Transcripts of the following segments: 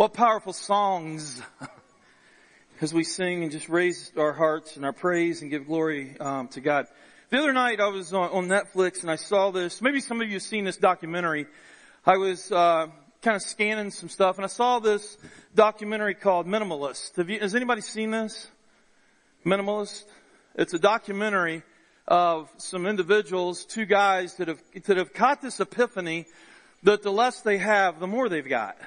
What powerful songs as we sing and just raise our hearts and our praise and give glory um, to God. The other night I was on, on, Netflix and I saw this. Maybe some of you have seen this documentary. I was uh, kind of scanning some stuff and I saw this documentary called Minimalist. You, has anybody seen this? Minimalist. It's a documentary of some individuals, two guys that have that have caught this epiphany that the less they have, the more they've got.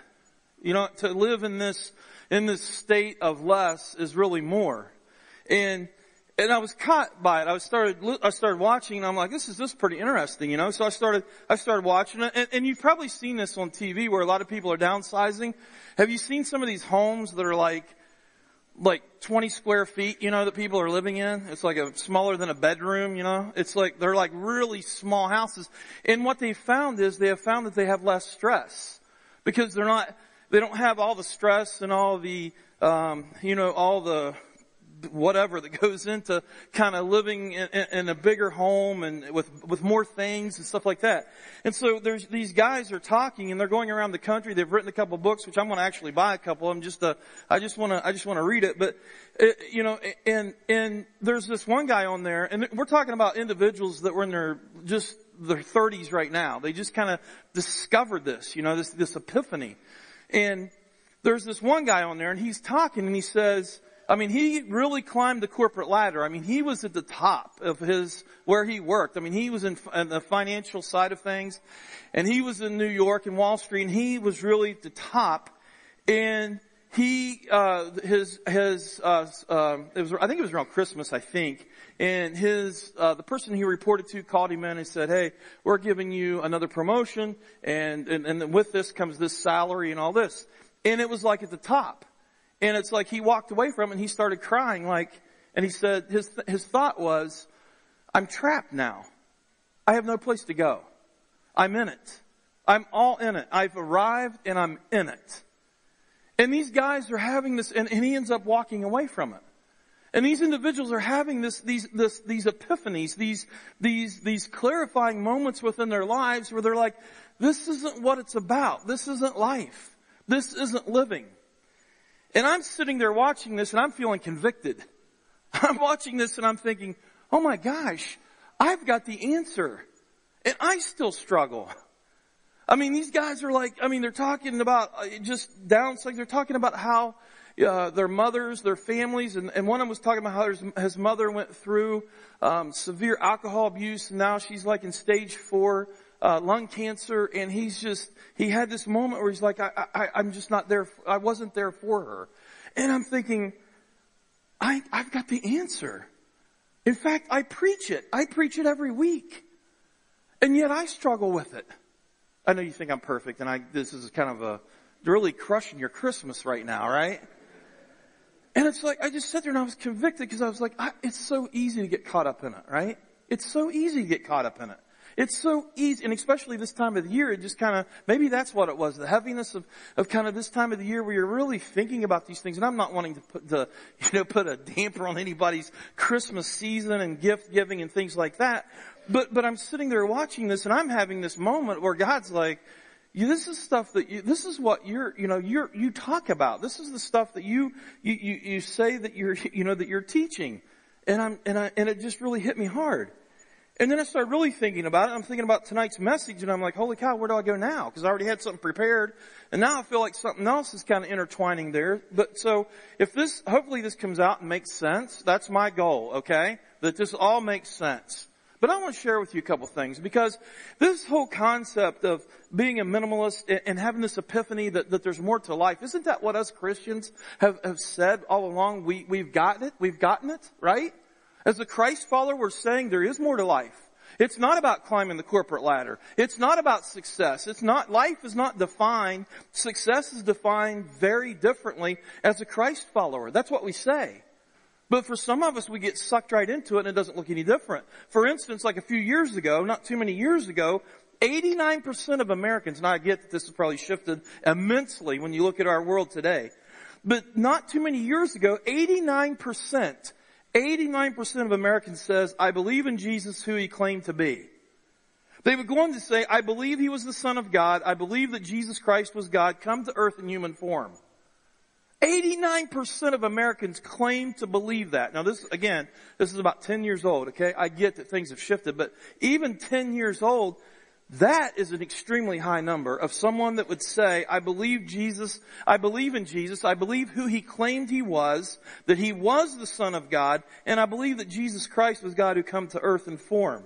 You know, to live in this, in this state of less is really more. And, and I was caught by it. I started, I started watching and I'm like, this is, this is pretty interesting, you know? So I started, I started watching it and, and you've probably seen this on TV where a lot of people are downsizing. Have you seen some of these homes that are like, like 20 square feet, you know, that people are living in. It's like a smaller than a bedroom, you know. It's like, they're like really small houses. And what they found is they have found that they have less stress because they're not, they don't have all the stress and all the, um, you know, all the whatever that goes into kind of living in, in, a bigger home and with with more things and stuff like that. And so there's these guys are talking and they're going around the country. They've written a couple books, which I'm going to actually buy a couple of them. Just to, I just want to I just want to read it. But it, you know, and and there's this one guy on there, and we're talking about individuals that were in their just their 30s right now. They just kind of discovered this, you know, this this epiphany. And there's this one guy on there and he's talking and he says, I mean, he really climbed the corporate ladder. I mean, he was at the top of his, where he worked. I mean, he was in, in, the financial side of things and he was in New York and Wall Street and he was really at the top and he, uh, his, his, uh, uh, it was, I think it was around Christmas, I think. And his, uh, the person he reported to called him in and said, hey, we're giving you another promotion and, and, and with this comes this salary and all this. And it was like at the top. And it's like he walked away from it and he started crying like, and he said, his, his thought was, I'm trapped now. I have no place to go. I'm in it. I'm all in it. I've arrived and I'm in it. And these guys are having this, and, and he ends up walking away from it. And these individuals are having this, these, this, these epiphanies, these, these, these clarifying moments within their lives where they're like, this isn't what it's about. This isn't life. This isn't living. And I'm sitting there watching this and I'm feeling convicted. I'm watching this and I'm thinking, oh my gosh, I've got the answer. And I still struggle. I mean, these guys are like, I mean, they're talking about uh, just down, like they're talking about how uh, their mothers, their families, and, and one of them was talking about how his, his mother went through um, severe alcohol abuse, and now she's like in stage four uh, lung cancer, and he's just he had this moment where he's like, I, I, I'm just not there. I wasn't there for her, and I'm thinking, I, I've got the answer. In fact, I preach it. I preach it every week, and yet I struggle with it. I know you think I'm perfect, and I this is kind of a really crushing your Christmas right now, right? And it's like, I just sat there and I was convicted because I was like, I, it's so easy to get caught up in it, right? It's so easy to get caught up in it. It's so easy, and especially this time of the year, it just kind of, maybe that's what it was, the heaviness of, of kind of this time of the year where you're really thinking about these things. And I'm not wanting to put the, you know, put a damper on anybody's Christmas season and gift giving and things like that. But, but I'm sitting there watching this and I'm having this moment where God's like, you, this is stuff that you, this is what you're, you know, you're, you talk about. This is the stuff that you, you, you, you say that you're, you know, that you're teaching. And I'm, and I, and it just really hit me hard. And then I started really thinking about it. I'm thinking about tonight's message and I'm like, holy cow, where do I go now? Cause I already had something prepared. And now I feel like something else is kind of intertwining there. But so if this, hopefully this comes out and makes sense. That's my goal, okay? That this all makes sense. But I want to share with you a couple things because this whole concept of being a minimalist and having this epiphany that, that there's more to life, isn't that what us Christians have, have said all along? We, we've gotten it. We've gotten it, right? As a Christ follower, we're saying there is more to life. It's not about climbing the corporate ladder. It's not about success. It's not, life is not defined, success is defined very differently as a Christ follower. That's what we say. But for some of us, we get sucked right into it and it doesn't look any different. For instance, like a few years ago, not too many years ago, 89% of Americans, and I get that this has probably shifted immensely when you look at our world today, but not too many years ago, 89%, 89% of Americans says, I believe in Jesus who he claimed to be. They would go on to say, I believe he was the son of God. I believe that Jesus Christ was God come to earth in human form. 89% of Americans claim to believe that. Now this, again, this is about 10 years old, okay? I get that things have shifted, but even 10 years old, that is an extremely high number of someone that would say, I believe Jesus, I believe in Jesus, I believe who he claimed he was, that he was the son of God, and I believe that Jesus Christ was God who come to earth in form.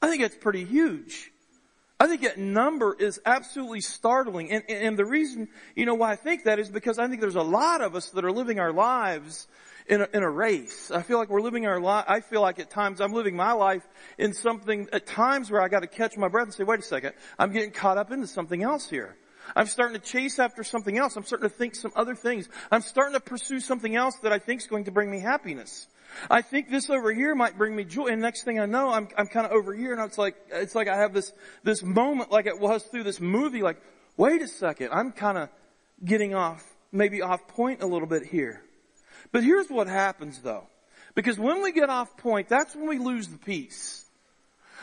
I think that's pretty huge. I think that number is absolutely startling. And, and the reason, you know, why I think that is because I think there's a lot of us that are living our lives in a, in a race. I feel like we're living our life, I feel like at times I'm living my life in something, at times where I gotta catch my breath and say, wait a second, I'm getting caught up into something else here. I'm starting to chase after something else. I'm starting to think some other things. I'm starting to pursue something else that I think is going to bring me happiness. I think this over here might bring me joy. And next thing I know, I'm, I'm kind of over here and it's like, it's like I have this, this moment like it was through this movie, like, wait a second, I'm kind of getting off, maybe off point a little bit here. But here's what happens though. Because when we get off point, that's when we lose the peace.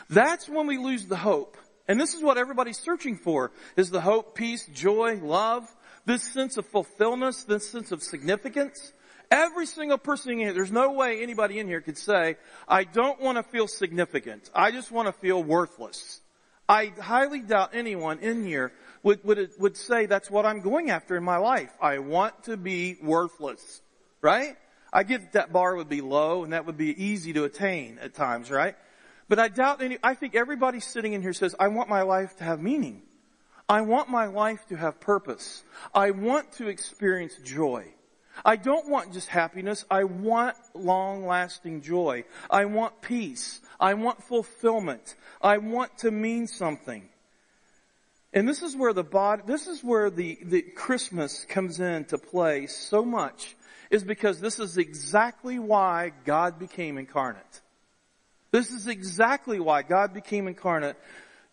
That's when we lose the hope. And this is what everybody's searching for, is the hope, peace, joy, love, this sense of fulfillment, this sense of significance. Every single person in here, there's no way anybody in here could say, I don't want to feel significant. I just want to feel worthless. I highly doubt anyone in here would, would, would say that's what I'm going after in my life. I want to be worthless. Right? I get that, bar would be low and that would be easy to attain at times, right? But I doubt any, I think everybody sitting in here says, I want my life to have meaning. I want my life to have purpose. I want to experience joy. I don't want just happiness. I want long lasting joy. I want peace. I want fulfillment. I want to mean something. And this is where the body, this is where the, the Christmas comes into play so much is because this is exactly why God became incarnate. This is exactly why God became incarnate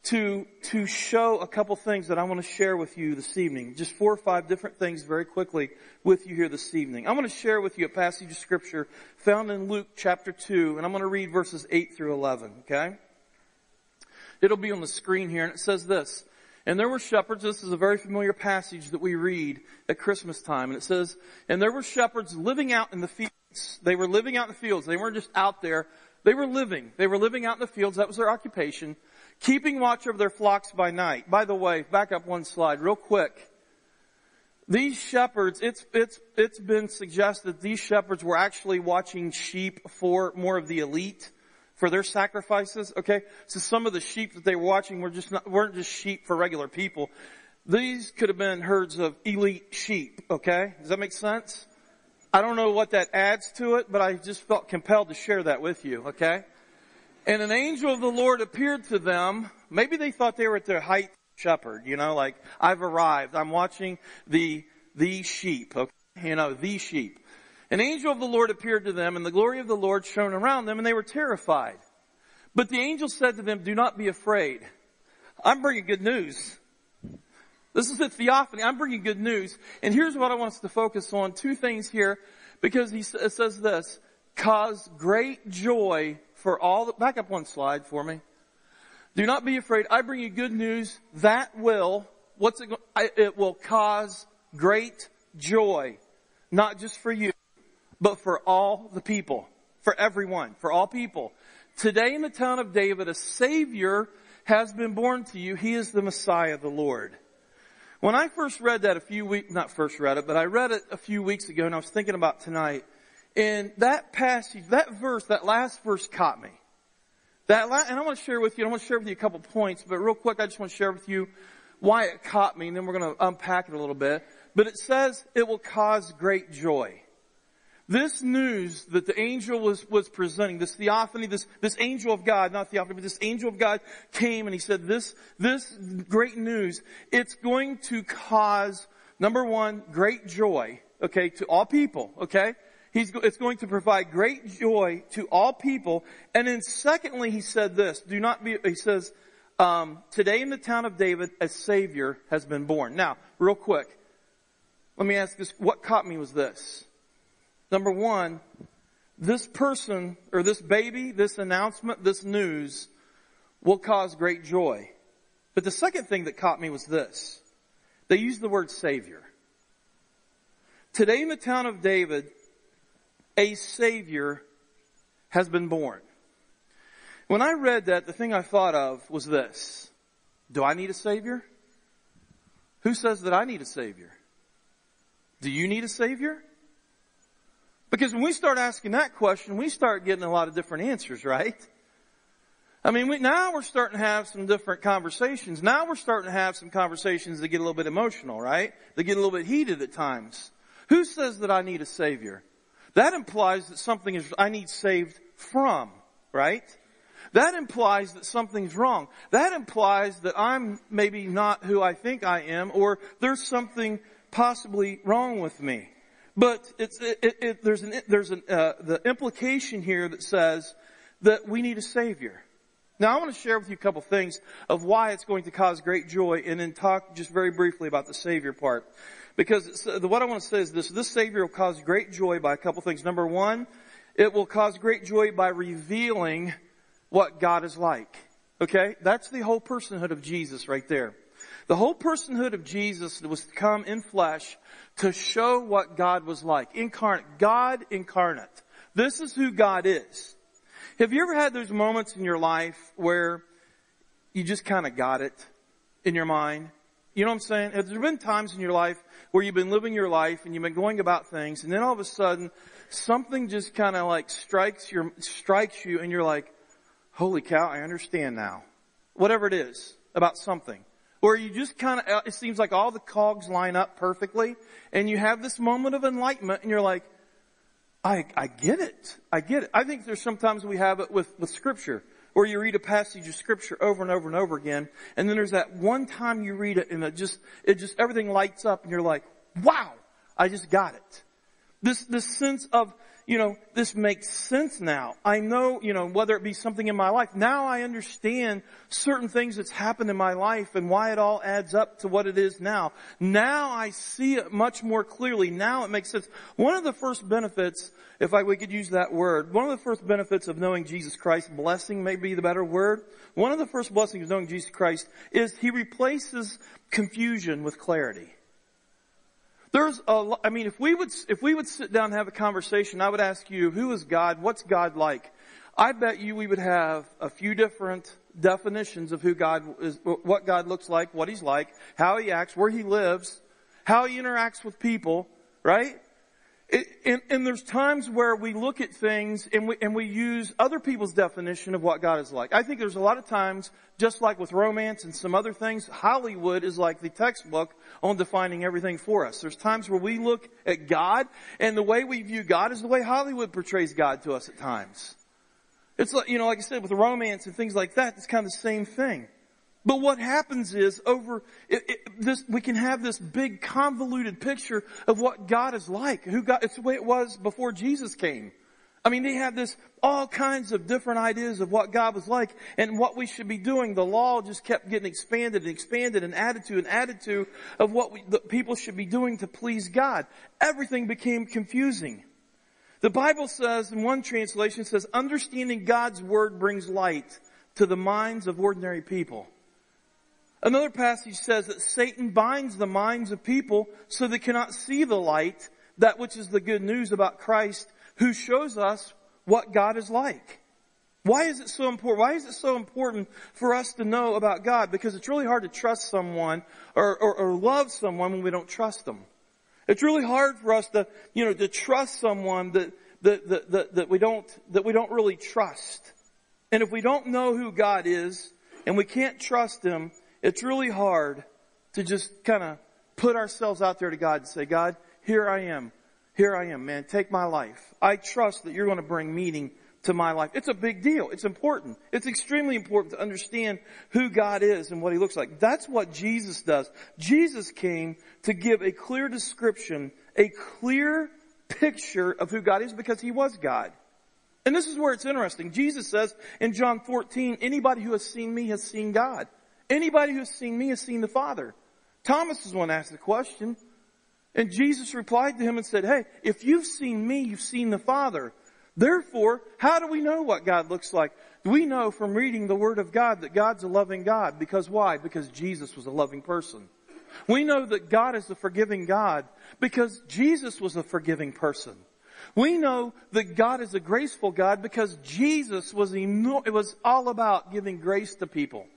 to, to show a couple things that I want to share with you this evening. Just four or five different things very quickly with you here this evening. I'm going to share with you a passage of scripture found in Luke chapter 2, and I'm going to read verses 8 through 11, okay? It'll be on the screen here, and it says this. And there were shepherds, this is a very familiar passage that we read at Christmas time, and it says, and there were shepherds living out in the fields. They were living out in the fields. They weren't just out there. They were living. They were living out in the fields. That was their occupation keeping watch over their flocks by night. By the way, back up one slide real quick. These shepherds, it's, it's, it's been suggested these shepherds were actually watching sheep for more of the elite for their sacrifices. Okay. So some of the sheep that they were watching were just not, weren't just sheep for regular people. These could have been herds of elite sheep. Okay. Does that make sense? I don't know what that adds to it, but I just felt compelled to share that with you. Okay. And an angel of the Lord appeared to them. Maybe they thought they were at their height shepherd, you know, like, I've arrived. I'm watching the, the sheep, okay? You know, the sheep. An angel of the Lord appeared to them and the glory of the Lord shone around them and they were terrified. But the angel said to them, do not be afraid. I'm bringing good news. This is theophany. I'm bringing good news. And here's what I want us to focus on. Two things here because he says this, cause great joy for all the, back up one slide for me. Do not be afraid. I bring you good news that will, what's it, it will cause great joy. Not just for you, but for all the people. For everyone. For all people. Today in the town of David, a savior has been born to you. He is the Messiah, the Lord. When I first read that a few weeks, not first read it, but I read it a few weeks ago and I was thinking about tonight. And that passage, that verse, that last verse caught me. That la- and I want to share with you, I want to share with you a couple points, but real quick, I just want to share with you why it caught me, and then we're going to unpack it a little bit. But it says it will cause great joy. This news that the angel was, was presenting, this theophany, this, this angel of God, not theophany, but this angel of God came and he said this, this great news, it's going to cause, number one, great joy, okay, to all people, okay? He's, it's going to provide great joy to all people. And then secondly, he said this, do not be, he says, um, today in the town of David, a savior has been born. Now, real quick, let me ask this, what caught me was this. Number one, this person, or this baby, this announcement, this news, will cause great joy. But the second thing that caught me was this. They used the word Savior. Today in the town of David, a Savior has been born. When I read that, the thing I thought of was this. Do I need a Savior? Who says that I need a Savior? Do you need a Savior? Because when we start asking that question, we start getting a lot of different answers, right? I mean, we, now we're starting to have some different conversations. Now we're starting to have some conversations that get a little bit emotional, right? They get a little bit heated at times. Who says that I need a savior? That implies that something is, I need saved from, right? That implies that something's wrong. That implies that I'm maybe not who I think I am or there's something possibly wrong with me. But it's, it, it, there's an, there's an, uh, the implication here that says that we need a savior. Now I want to share with you a couple things of why it's going to cause great joy and then talk just very briefly about the Savior part. Because uh, what I want to say is this, this Savior will cause great joy by a couple things. Number one, it will cause great joy by revealing what God is like. Okay? That's the whole personhood of Jesus right there. The whole personhood of Jesus was to come in flesh to show what God was like. Incarnate. God incarnate. This is who God is. Have you ever had those moments in your life where you just kind of got it in your mind? You know what I'm saying? Have there been times in your life where you've been living your life and you've been going about things and then all of a sudden something just kind of like strikes your, strikes you and you're like, holy cow, I understand now. Whatever it is about something. Or you just kind of, uh, it seems like all the cogs line up perfectly and you have this moment of enlightenment and you're like, I, I get it. I get it. I think there's sometimes we have it with, with scripture where you read a passage of scripture over and over and over again. And then there's that one time you read it and it just, it just, everything lights up and you're like, wow, I just got it. This, this sense of you know, this makes sense now. I know, you know, whether it be something in my life, now I understand certain things that's happened in my life and why it all adds up to what it is now. Now I see it much more clearly. Now it makes sense. One of the first benefits, if I, we could use that word, one of the first benefits of knowing Jesus Christ, blessing may be the better word. One of the first blessings of knowing Jesus Christ is He replaces confusion with clarity. There's a, I mean, if we would, if we would sit down and have a conversation, I would ask you, who is God? What's God like? I bet you we would have a few different definitions of who God is, what God looks like, what He's like, how He acts, where He lives, how He interacts with people, right? And, and, there's times where we look at things and we, and we use other people's definition of what God is like. I think there's a lot of times, just like with romance and some other things, Hollywood is like the textbook on defining everything for us. There's times where we look at God and the way we view God is the way Hollywood portrays God to us at times. It's like, you know, like I said, with romance and things like that, it's kind of the same thing. But what happens is over it, it, this, we can have this big convoluted picture of what God is like. Who God, it's the way it was before Jesus came. I mean, they had this all kinds of different ideas of what God was like and what we should be doing. The law just kept getting expanded and expanded and added to and added to of what we, the people should be doing to please God. Everything became confusing. The Bible says, in one translation, says, understanding God's word brings light to the minds of ordinary people. Another passage says that Satan binds the minds of people so they cannot see the light, that which is the good news about Christ, who shows us what God is like. Why is it so important? Why is it so important for us to know about God? Because it's really hard to trust someone or, or, or love someone when we don't trust them. It's really hard for us to, you know, to trust someone that, that, that, that, that we don't, that we don't really trust. And if we don't know who God is and we can't trust Him, it's really hard to just kind of put ourselves out there to God and say, God, here I am. Here I am, man. Take my life. I trust that you're going to bring meaning to my life. It's a big deal. It's important. It's extremely important to understand who God is and what He looks like. That's what Jesus does. Jesus came to give a clear description, a clear picture of who God is because He was God. And this is where it's interesting. Jesus says in John 14, anybody who has seen me has seen God. Anybody who has seen me has seen the Father. Thomas is one asked the question. And Jesus replied to him and said, Hey, if you've seen me, you've seen the Father. Therefore, how do we know what God looks like? We know from reading the Word of God that God's a loving God. Because why? Because Jesus was a loving person. We know that God is a forgiving God because Jesus was a forgiving person. We know that God is a graceful God because Jesus was, it was all about giving grace to people.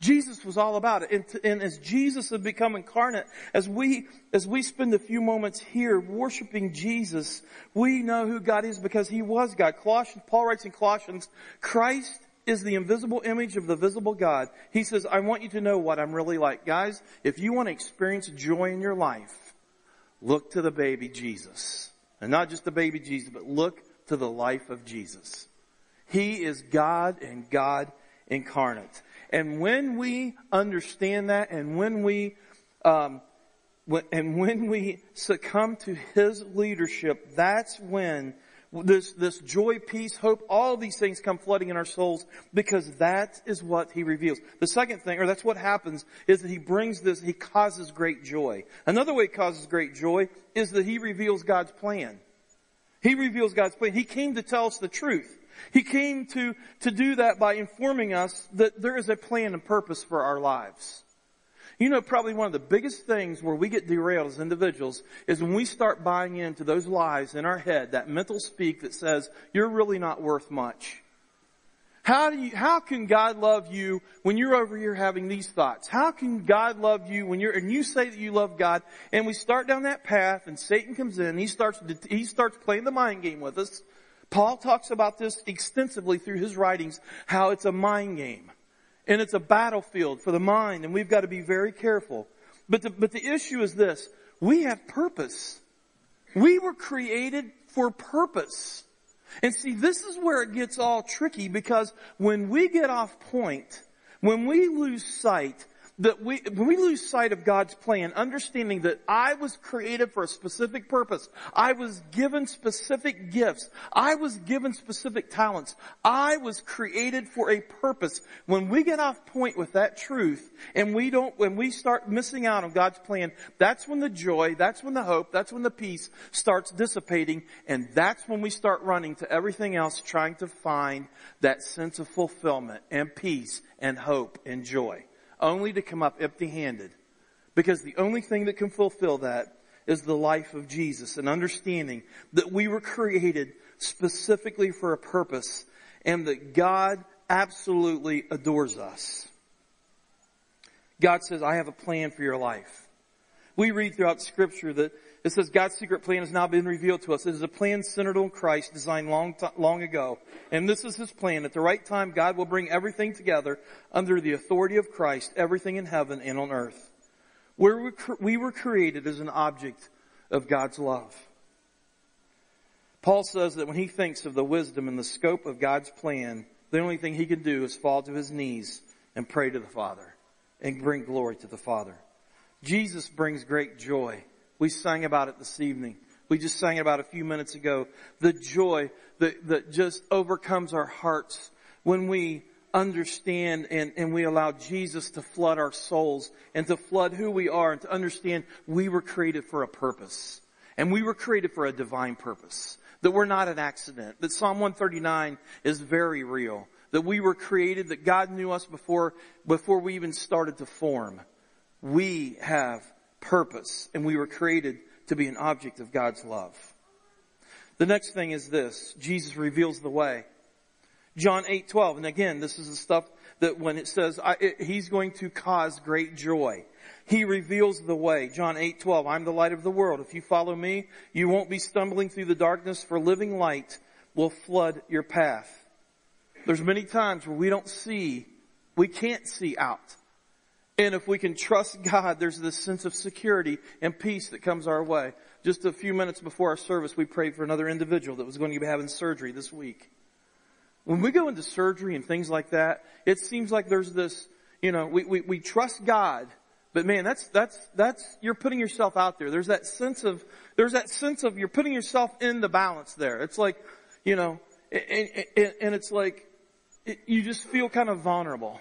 Jesus was all about it. And, and, as Jesus had become incarnate, as we, as we spend a few moments here worshiping Jesus, we know who God is because He was God. Colossians, Paul writes in Colossians, Christ is the invisible image of the visible God. He says, I want you to know what I'm really like. Guys, if you want to experience joy in your life, look to the baby Jesus. And not just the baby Jesus, but look to the life of Jesus. He is God and God incarnate. And when we understand that and when we, um, and when we succumb to His leadership, that's when this, this joy, peace, hope, all these things come flooding in our souls because that is what He reveals. The second thing, or that's what happens, is that He brings this, He causes great joy. Another way He causes great joy is that He reveals God's plan. He reveals God's plan. He came to tell us the truth. He came to, to do that by informing us that there is a plan and purpose for our lives. You know, probably one of the biggest things where we get derailed as individuals is when we start buying into those lies in our head, that mental speak that says, you're really not worth much. How do you, how can God love you when you're over here having these thoughts? How can God love you when you're, and you say that you love God, and we start down that path, and Satan comes in, he starts, he starts playing the mind game with us, Paul talks about this extensively through his writings, how it's a mind game. And it's a battlefield for the mind, and we've got to be very careful. But the, but the issue is this. We have purpose. We were created for purpose. And see, this is where it gets all tricky because when we get off point, when we lose sight that we, when we lose sight of God's plan, understanding that I was created for a specific purpose, I was given specific gifts, I was given specific talents, I was created for a purpose. When we get off point with that truth and we don't, when we start missing out on God's plan, that's when the joy, that's when the hope, that's when the peace starts dissipating and that's when we start running to everything else trying to find that sense of fulfillment and peace and hope and joy only to come up empty handed. Because the only thing that can fulfill that is the life of Jesus and understanding that we were created specifically for a purpose and that God absolutely adores us. God says, I have a plan for your life. We read throughout scripture that it says God's secret plan has now been revealed to us. It is a plan centered on Christ designed long, long ago. And this is His plan. At the right time, God will bring everything together under the authority of Christ, everything in heaven and on earth. Where we were created as an object of God's love. Paul says that when he thinks of the wisdom and the scope of God's plan, the only thing he can do is fall to his knees and pray to the Father and bring glory to the Father. Jesus brings great joy we sang about it this evening. We just sang about a few minutes ago. The joy that, that just overcomes our hearts when we understand and, and we allow Jesus to flood our souls and to flood who we are and to understand we were created for a purpose. And we were created for a divine purpose. That we're not an accident. That Psalm 139 is very real. That we were created, that God knew us before, before we even started to form. We have purpose, and we were created to be an object of God's love. The next thing is this. Jesus reveals the way. John 8, 12. And again, this is the stuff that when it says I, it, he's going to cause great joy. He reveals the way. John 8, 12. I'm the light of the world. If you follow me, you won't be stumbling through the darkness for living light will flood your path. There's many times where we don't see, we can't see out. And if we can trust God, there's this sense of security and peace that comes our way. Just a few minutes before our service, we prayed for another individual that was going to be having surgery this week. When we go into surgery and things like that, it seems like there's this, you know, we, we, we trust God, but man, that's, that's, that's, you're putting yourself out there. There's that sense of, there's that sense of you're putting yourself in the balance there. It's like, you know, and, and, and it's like, it, you just feel kind of vulnerable.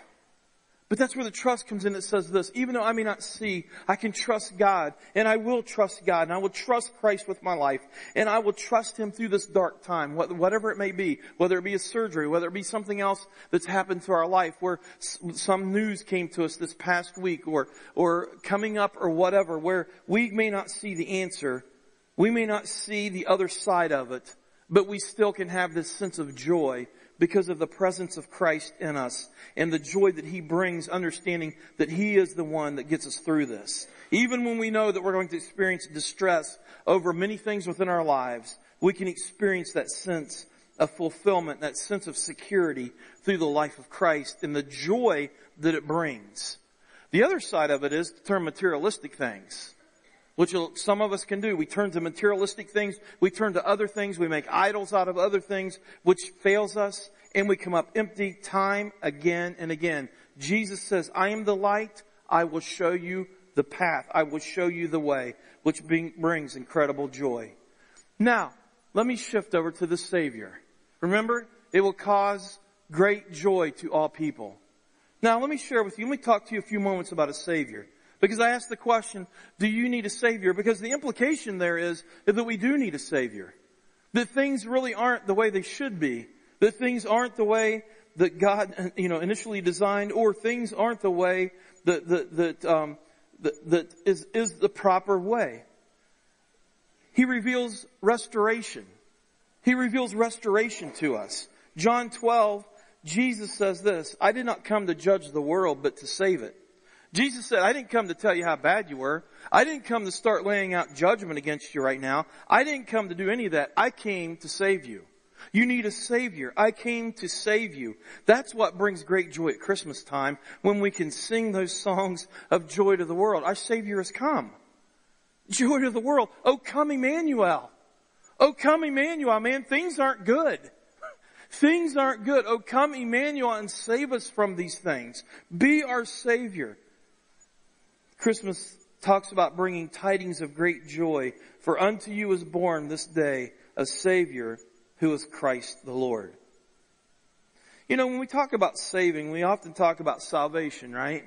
But that's where the trust comes in. It says this, even though I may not see, I can trust God and I will trust God and I will trust Christ with my life and I will trust Him through this dark time, whatever it may be, whether it be a surgery, whether it be something else that's happened to our life where some news came to us this past week or, or coming up or whatever where we may not see the answer. We may not see the other side of it, but we still can have this sense of joy because of the presence of Christ in us and the joy that He brings, understanding that He is the one that gets us through this. Even when we know that we're going to experience distress over many things within our lives, we can experience that sense of fulfillment, that sense of security through the life of Christ and the joy that it brings. The other side of it is to turn materialistic things which some of us can do. We turn to materialistic things. We turn to other things. We make idols out of other things, which fails us. And we come up empty time again and again. Jesus says, I am the light. I will show you the path. I will show you the way, which brings incredible joy. Now, let me shift over to the Savior. Remember, it will cause great joy to all people. Now, let me share with you, let me talk to you a few moments about a Savior. Because I asked the question, do you need a Savior? Because the implication there is that we do need a Savior. That things really aren't the way they should be. That things aren't the way that God, you know, initially designed, or things aren't the way that, that, that, um, that, that is, is the proper way. He reveals restoration. He reveals restoration to us. John 12, Jesus says this, I did not come to judge the world, but to save it. Jesus said, I didn't come to tell you how bad you were. I didn't come to start laying out judgment against you right now. I didn't come to do any of that. I came to save you. You need a savior. I came to save you. That's what brings great joy at Christmas time when we can sing those songs of joy to the world. Our savior has come. Joy to the world. Oh, come Emmanuel. Oh, come Emmanuel, man. Things aren't good. Things aren't good. Oh, come Emmanuel and save us from these things. Be our savior. Christmas talks about bringing tidings of great joy, for unto you is born this day a Savior who is Christ the Lord. You know, when we talk about saving, we often talk about salvation, right?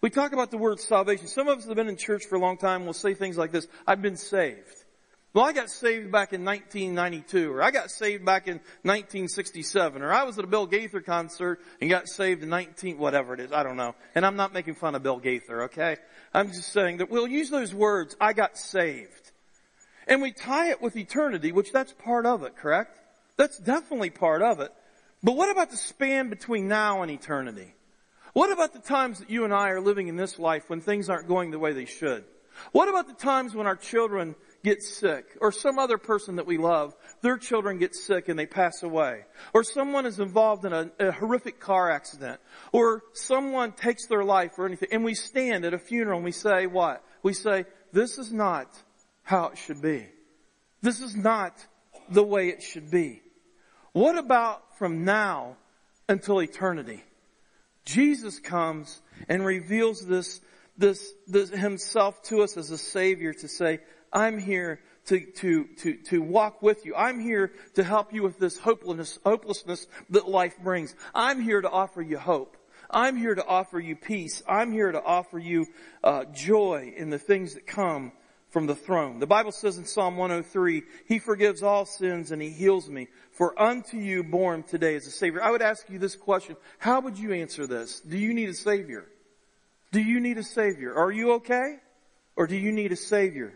We talk about the word salvation. Some of us have been in church for a long time We'll say things like this, I've been saved. Well, I got saved back in 1992, or I got saved back in 1967, or I was at a Bill Gaither concert and got saved in 19, whatever it is, I don't know. And I'm not making fun of Bill Gaither, okay? I'm just saying that we'll use those words, I got saved. And we tie it with eternity, which that's part of it, correct? That's definitely part of it. But what about the span between now and eternity? What about the times that you and I are living in this life when things aren't going the way they should? What about the times when our children get sick, or some other person that we love, their children get sick and they pass away, or someone is involved in a, a, horrific car accident, or someone takes their life or anything, and we stand at a funeral and we say what? We say, this is not how it should be. This is not the way it should be. What about from now until eternity? Jesus comes and reveals this, this, this himself to us as a savior to say, I'm here to, to, to, to walk with you. I'm here to help you with this hopelessness, hopelessness that life brings. I'm here to offer you hope. I'm here to offer you peace. I'm here to offer you uh, joy in the things that come from the throne. The Bible says in Psalm 103, He forgives all sins and He heals me. For unto you born today is a Savior. I would ask you this question. How would you answer this? Do you need a Savior? Do you need a Savior? Are you okay? Or do you need a Savior?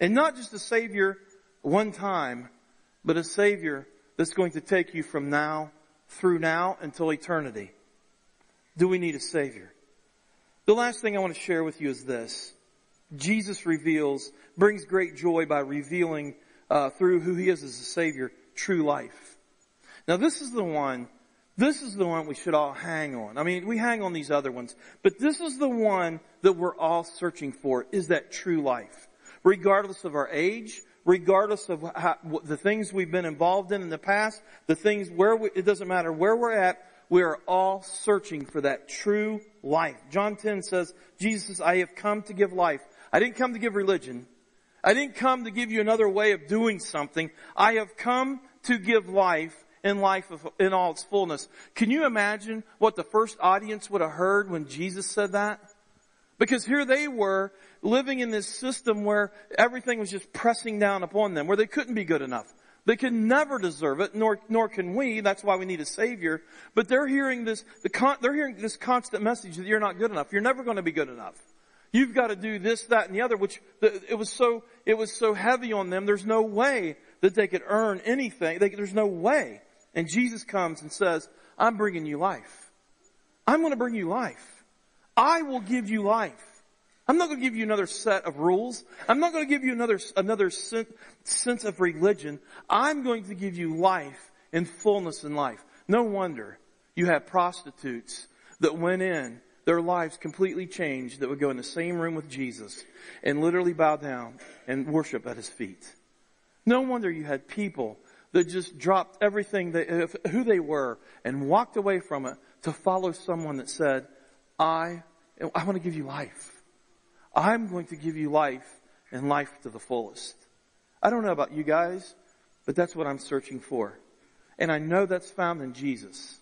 And not just a Savior one time, but a Savior that's going to take you from now through now until eternity. Do we need a Savior? The last thing I want to share with you is this. Jesus reveals, brings great joy by revealing uh, through who He is as a Savior, true life. Now this is the one, this is the one we should all hang on. I mean, we hang on these other ones, but this is the one that we're all searching for, is that true life regardless of our age, regardless of how, the things we've been involved in in the past, the things where we, it doesn't matter where we're at, we are all searching for that true life. John 10 says, Jesus says, I have come to give life. I didn't come to give religion. I didn't come to give you another way of doing something. I have come to give life in life in all its fullness. Can you imagine what the first audience would have heard when Jesus said that? Because here they were living in this system where everything was just pressing down upon them, where they couldn't be good enough. They can never deserve it, nor, nor can we. That's why we need a savior. But they're hearing this, the con, they're hearing this constant message that you're not good enough. You're never going to be good enough. You've got to do this, that, and the other, which the, it was so, it was so heavy on them. There's no way that they could earn anything. They, there's no way. And Jesus comes and says, I'm bringing you life. I'm going to bring you life. I will give you life. I'm not going to give you another set of rules. I'm not going to give you another, another sense of religion. I'm going to give you life and fullness in life. No wonder you have prostitutes that went in their lives completely changed that would go in the same room with Jesus and literally bow down and worship at his feet. No wonder you had people that just dropped everything that, who they were and walked away from it to follow someone that said, I, I want to give you life. I'm going to give you life and life to the fullest. I don't know about you guys, but that's what I'm searching for. And I know that's found in Jesus.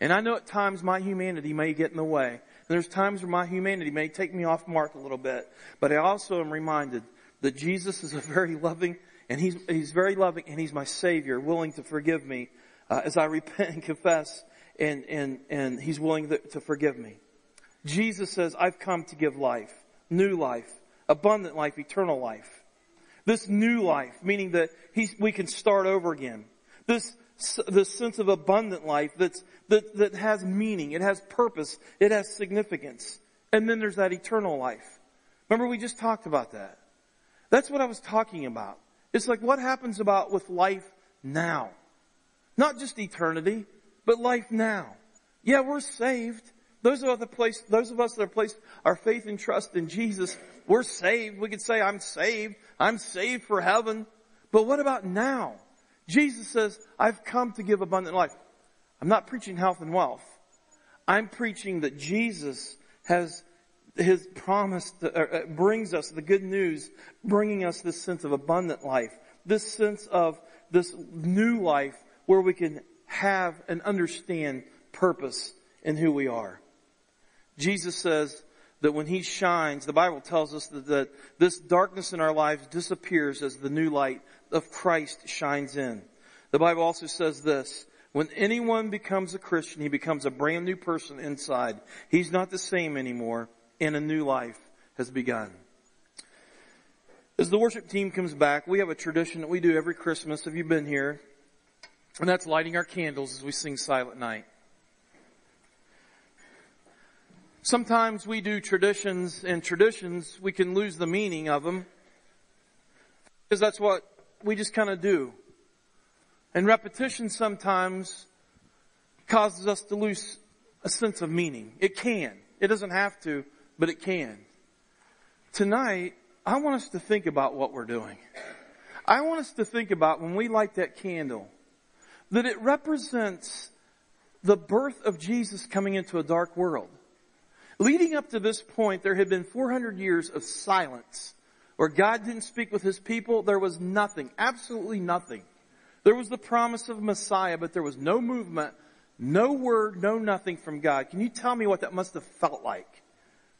And I know at times my humanity may get in the way. There's times where my humanity may take me off mark a little bit, but I also am reminded that Jesus is a very loving, and He's, He's very loving, and He's my Savior, willing to forgive me uh, as I repent and confess, and, and, and He's willing to, to forgive me. Jesus says, I've come to give life, new life, abundant life, eternal life. This new life, meaning that we can start over again. This the sense of abundant life that's, that, that has meaning, it has purpose, it has significance. And then there's that eternal life. Remember we just talked about that. That's what I was talking about. It's like what happens about with life now. Not just eternity, but life now. Yeah, we're saved. Those of, the place, those of us that have placed our faith and trust in Jesus, we're saved. We could say, I'm saved. I'm saved for heaven. But what about now? Jesus says, I've come to give abundant life. I'm not preaching health and wealth. I'm preaching that Jesus has his promise to, uh, brings us the good news, bringing us this sense of abundant life, this sense of this new life where we can have and understand purpose in who we are. Jesus says that when he shines, the Bible tells us that, that this darkness in our lives disappears as the new light of Christ shines in. The Bible also says this, when anyone becomes a Christian, he becomes a brand new person inside. He's not the same anymore and a new life has begun. As the worship team comes back, we have a tradition that we do every Christmas. Have you been here? And that's lighting our candles as we sing Silent Night. Sometimes we do traditions and traditions, we can lose the meaning of them because that's what we just kind of do. And repetition sometimes causes us to lose a sense of meaning. It can. It doesn't have to, but it can. Tonight, I want us to think about what we're doing. I want us to think about when we light that candle, that it represents the birth of Jesus coming into a dark world. Leading up to this point, there had been 400 years of silence where God didn't speak with his people. There was nothing, absolutely nothing. There was the promise of Messiah, but there was no movement, no word, no nothing from God. Can you tell me what that must have felt like?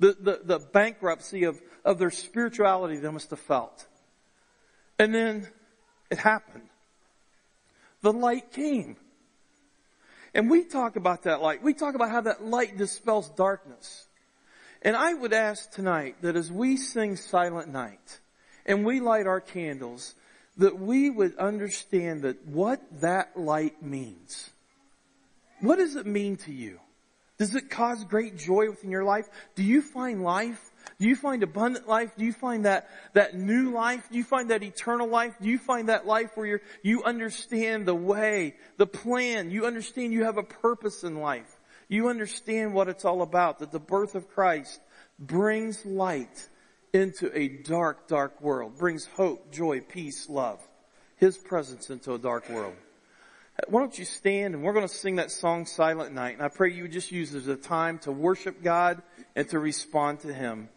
The, the, the bankruptcy of, of their spirituality they must have felt. And then it happened. The light came. And we talk about that light. We talk about how that light dispels darkness. And I would ask tonight that as we sing Silent Night and we light our candles, that we would understand that what that light means. What does it mean to you? Does it cause great joy within your life? Do you find life? Do you find abundant life? Do you find that, that new life? Do you find that eternal life? Do you find that life where you you understand the way, the plan? You understand you have a purpose in life. You understand what it's all about, that the birth of Christ brings light into a dark, dark world, brings hope, joy, peace, love. His presence into a dark world. Why don't you stand and we're going to sing that song Silent Night. And I pray you would just use it as a time to worship God and to respond to Him.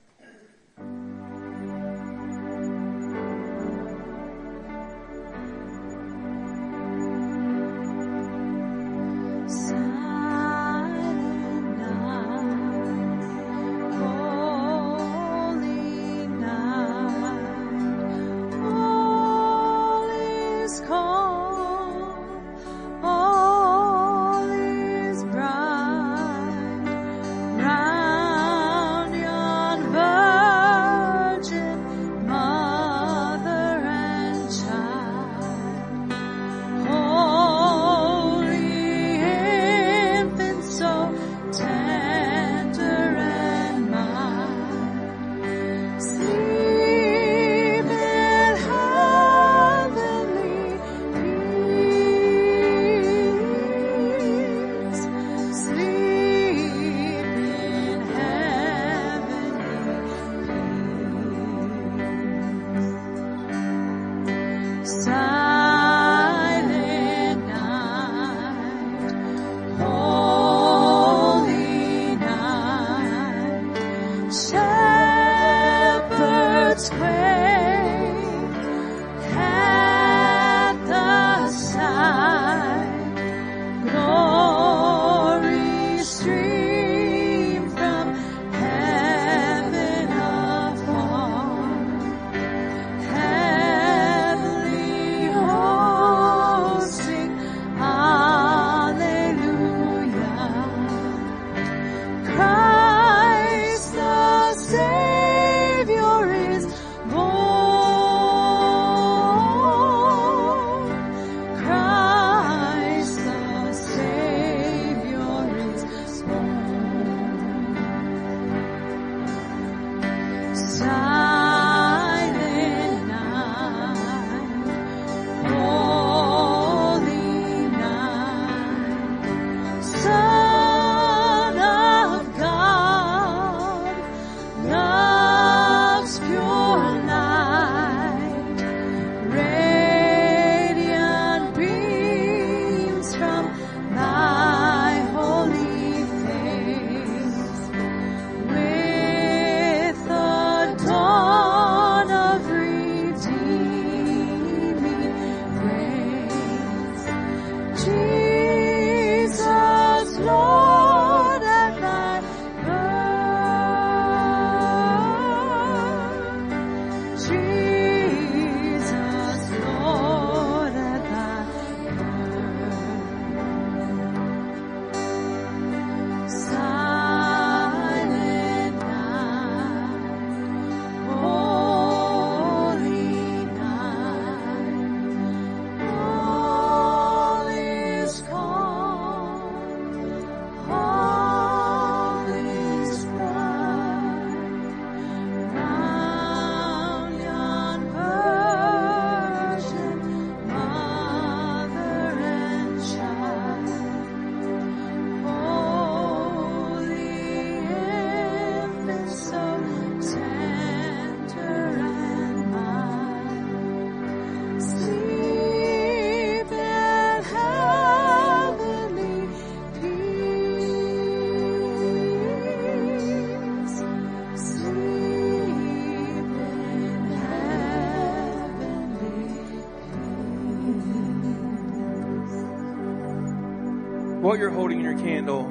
What you're holding in your candle,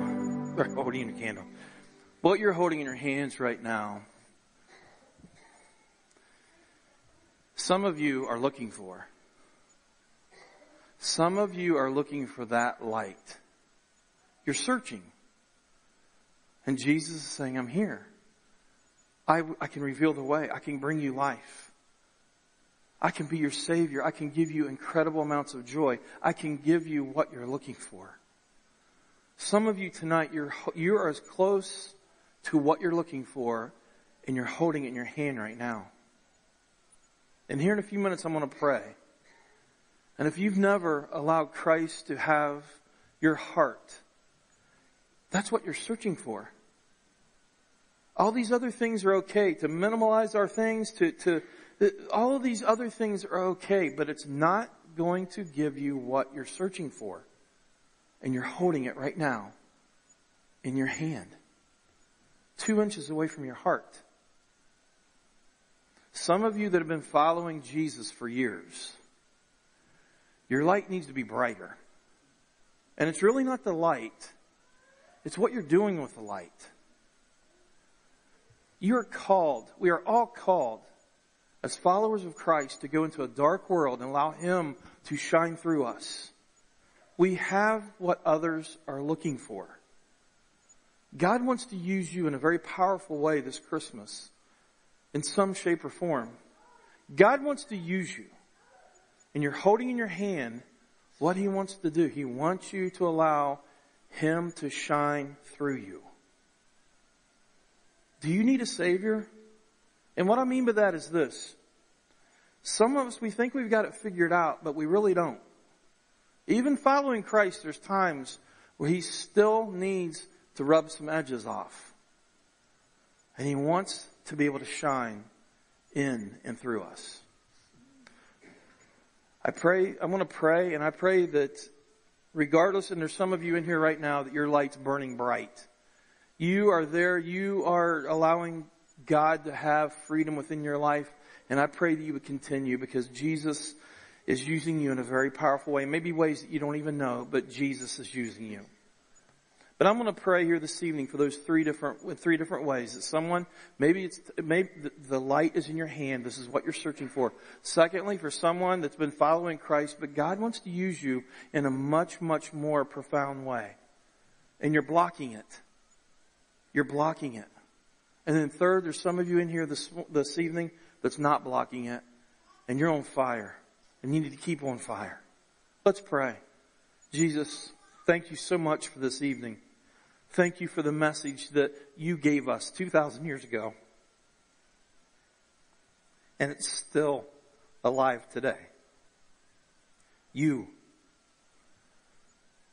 or holding in your candle, what you're holding in your hands right now, some of you are looking for. Some of you are looking for that light. You're searching. And Jesus is saying, I'm here. I, I can reveal the way. I can bring you life. I can be your savior. I can give you incredible amounts of joy. I can give you what you're looking for. Some of you tonight, you're, you're as close to what you're looking for and you're holding it in your hand right now. And here in a few minutes, I'm going to pray. And if you've never allowed Christ to have your heart, that's what you're searching for. All these other things are okay to minimalize our things, to, to, all of these other things are okay, but it's not going to give you what you're searching for and you're holding it right now in your hand, two inches away from your heart. Some of you that have been following Jesus for years, your light needs to be brighter. And it's really not the light, it's what you're doing with the light. You're called, we are all called as followers of Christ to go into a dark world and allow Him to shine through us. We have what others are looking for. God wants to use you in a very powerful way this Christmas, in some shape or form. God wants to use you, and you're holding in your hand what He wants to do. He wants you to allow Him to shine through you. Do you need a Savior? And what I mean by that is this. Some of us, we think we've got it figured out, but we really don't. Even following Christ, there's times where he still needs to rub some edges off. And he wants to be able to shine in and through us. I pray, I want to pray, and I pray that regardless, and there's some of you in here right now that your light's burning bright. You are there, you are allowing God to have freedom within your life, and I pray that you would continue because Jesus is using you in a very powerful way. Maybe ways that you don't even know, but Jesus is using you. But I'm going to pray here this evening for those three different, three different ways that someone, maybe it's, maybe the light is in your hand. This is what you're searching for. Secondly, for someone that's been following Christ, but God wants to use you in a much, much more profound way. And you're blocking it. You're blocking it. And then third, there's some of you in here this, this evening that's not blocking it. And you're on fire and you need to keep on fire. Let's pray. Jesus, thank you so much for this evening. Thank you for the message that you gave us 2,000 years ago. And it's still alive today. You.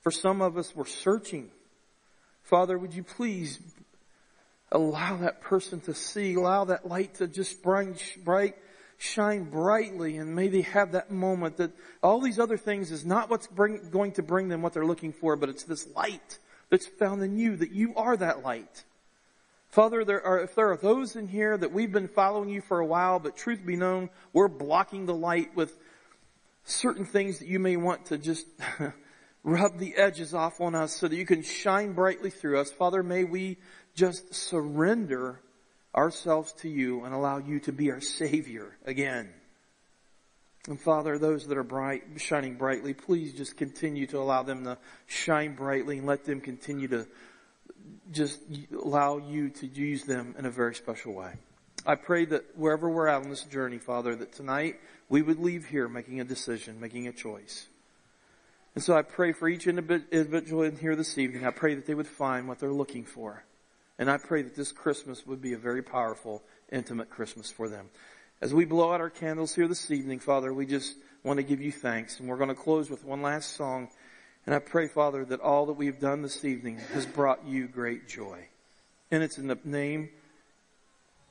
For some of us, we're searching. Father, would you please allow that person to see, allow that light to just bright, bright shine brightly and may they have that moment that all these other things is not what's bring, going to bring them what they're looking for, but it's this light that's found in you, that you are that light. Father, there are, if there are those in here that we've been following you for a while, but truth be known, we're blocking the light with certain things that you may want to just rub the edges off on us so that you can shine brightly through us. Father, may we just surrender ourselves to you and allow you to be our Savior again. And Father, those that are bright, shining brightly, please just continue to allow them to shine brightly and let them continue to just allow you to use them in a very special way. I pray that wherever we're at on this journey, Father, that tonight we would leave here making a decision, making a choice. And so I pray for each individual in here this evening, I pray that they would find what they're looking for. And I pray that this Christmas would be a very powerful, intimate Christmas for them. As we blow out our candles here this evening, Father, we just want to give you thanks. And we're going to close with one last song. And I pray, Father, that all that we've done this evening has brought you great joy. And it's in the name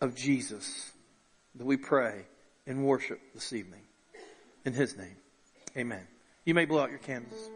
of Jesus that we pray and worship this evening. In His name. Amen. You may blow out your candles.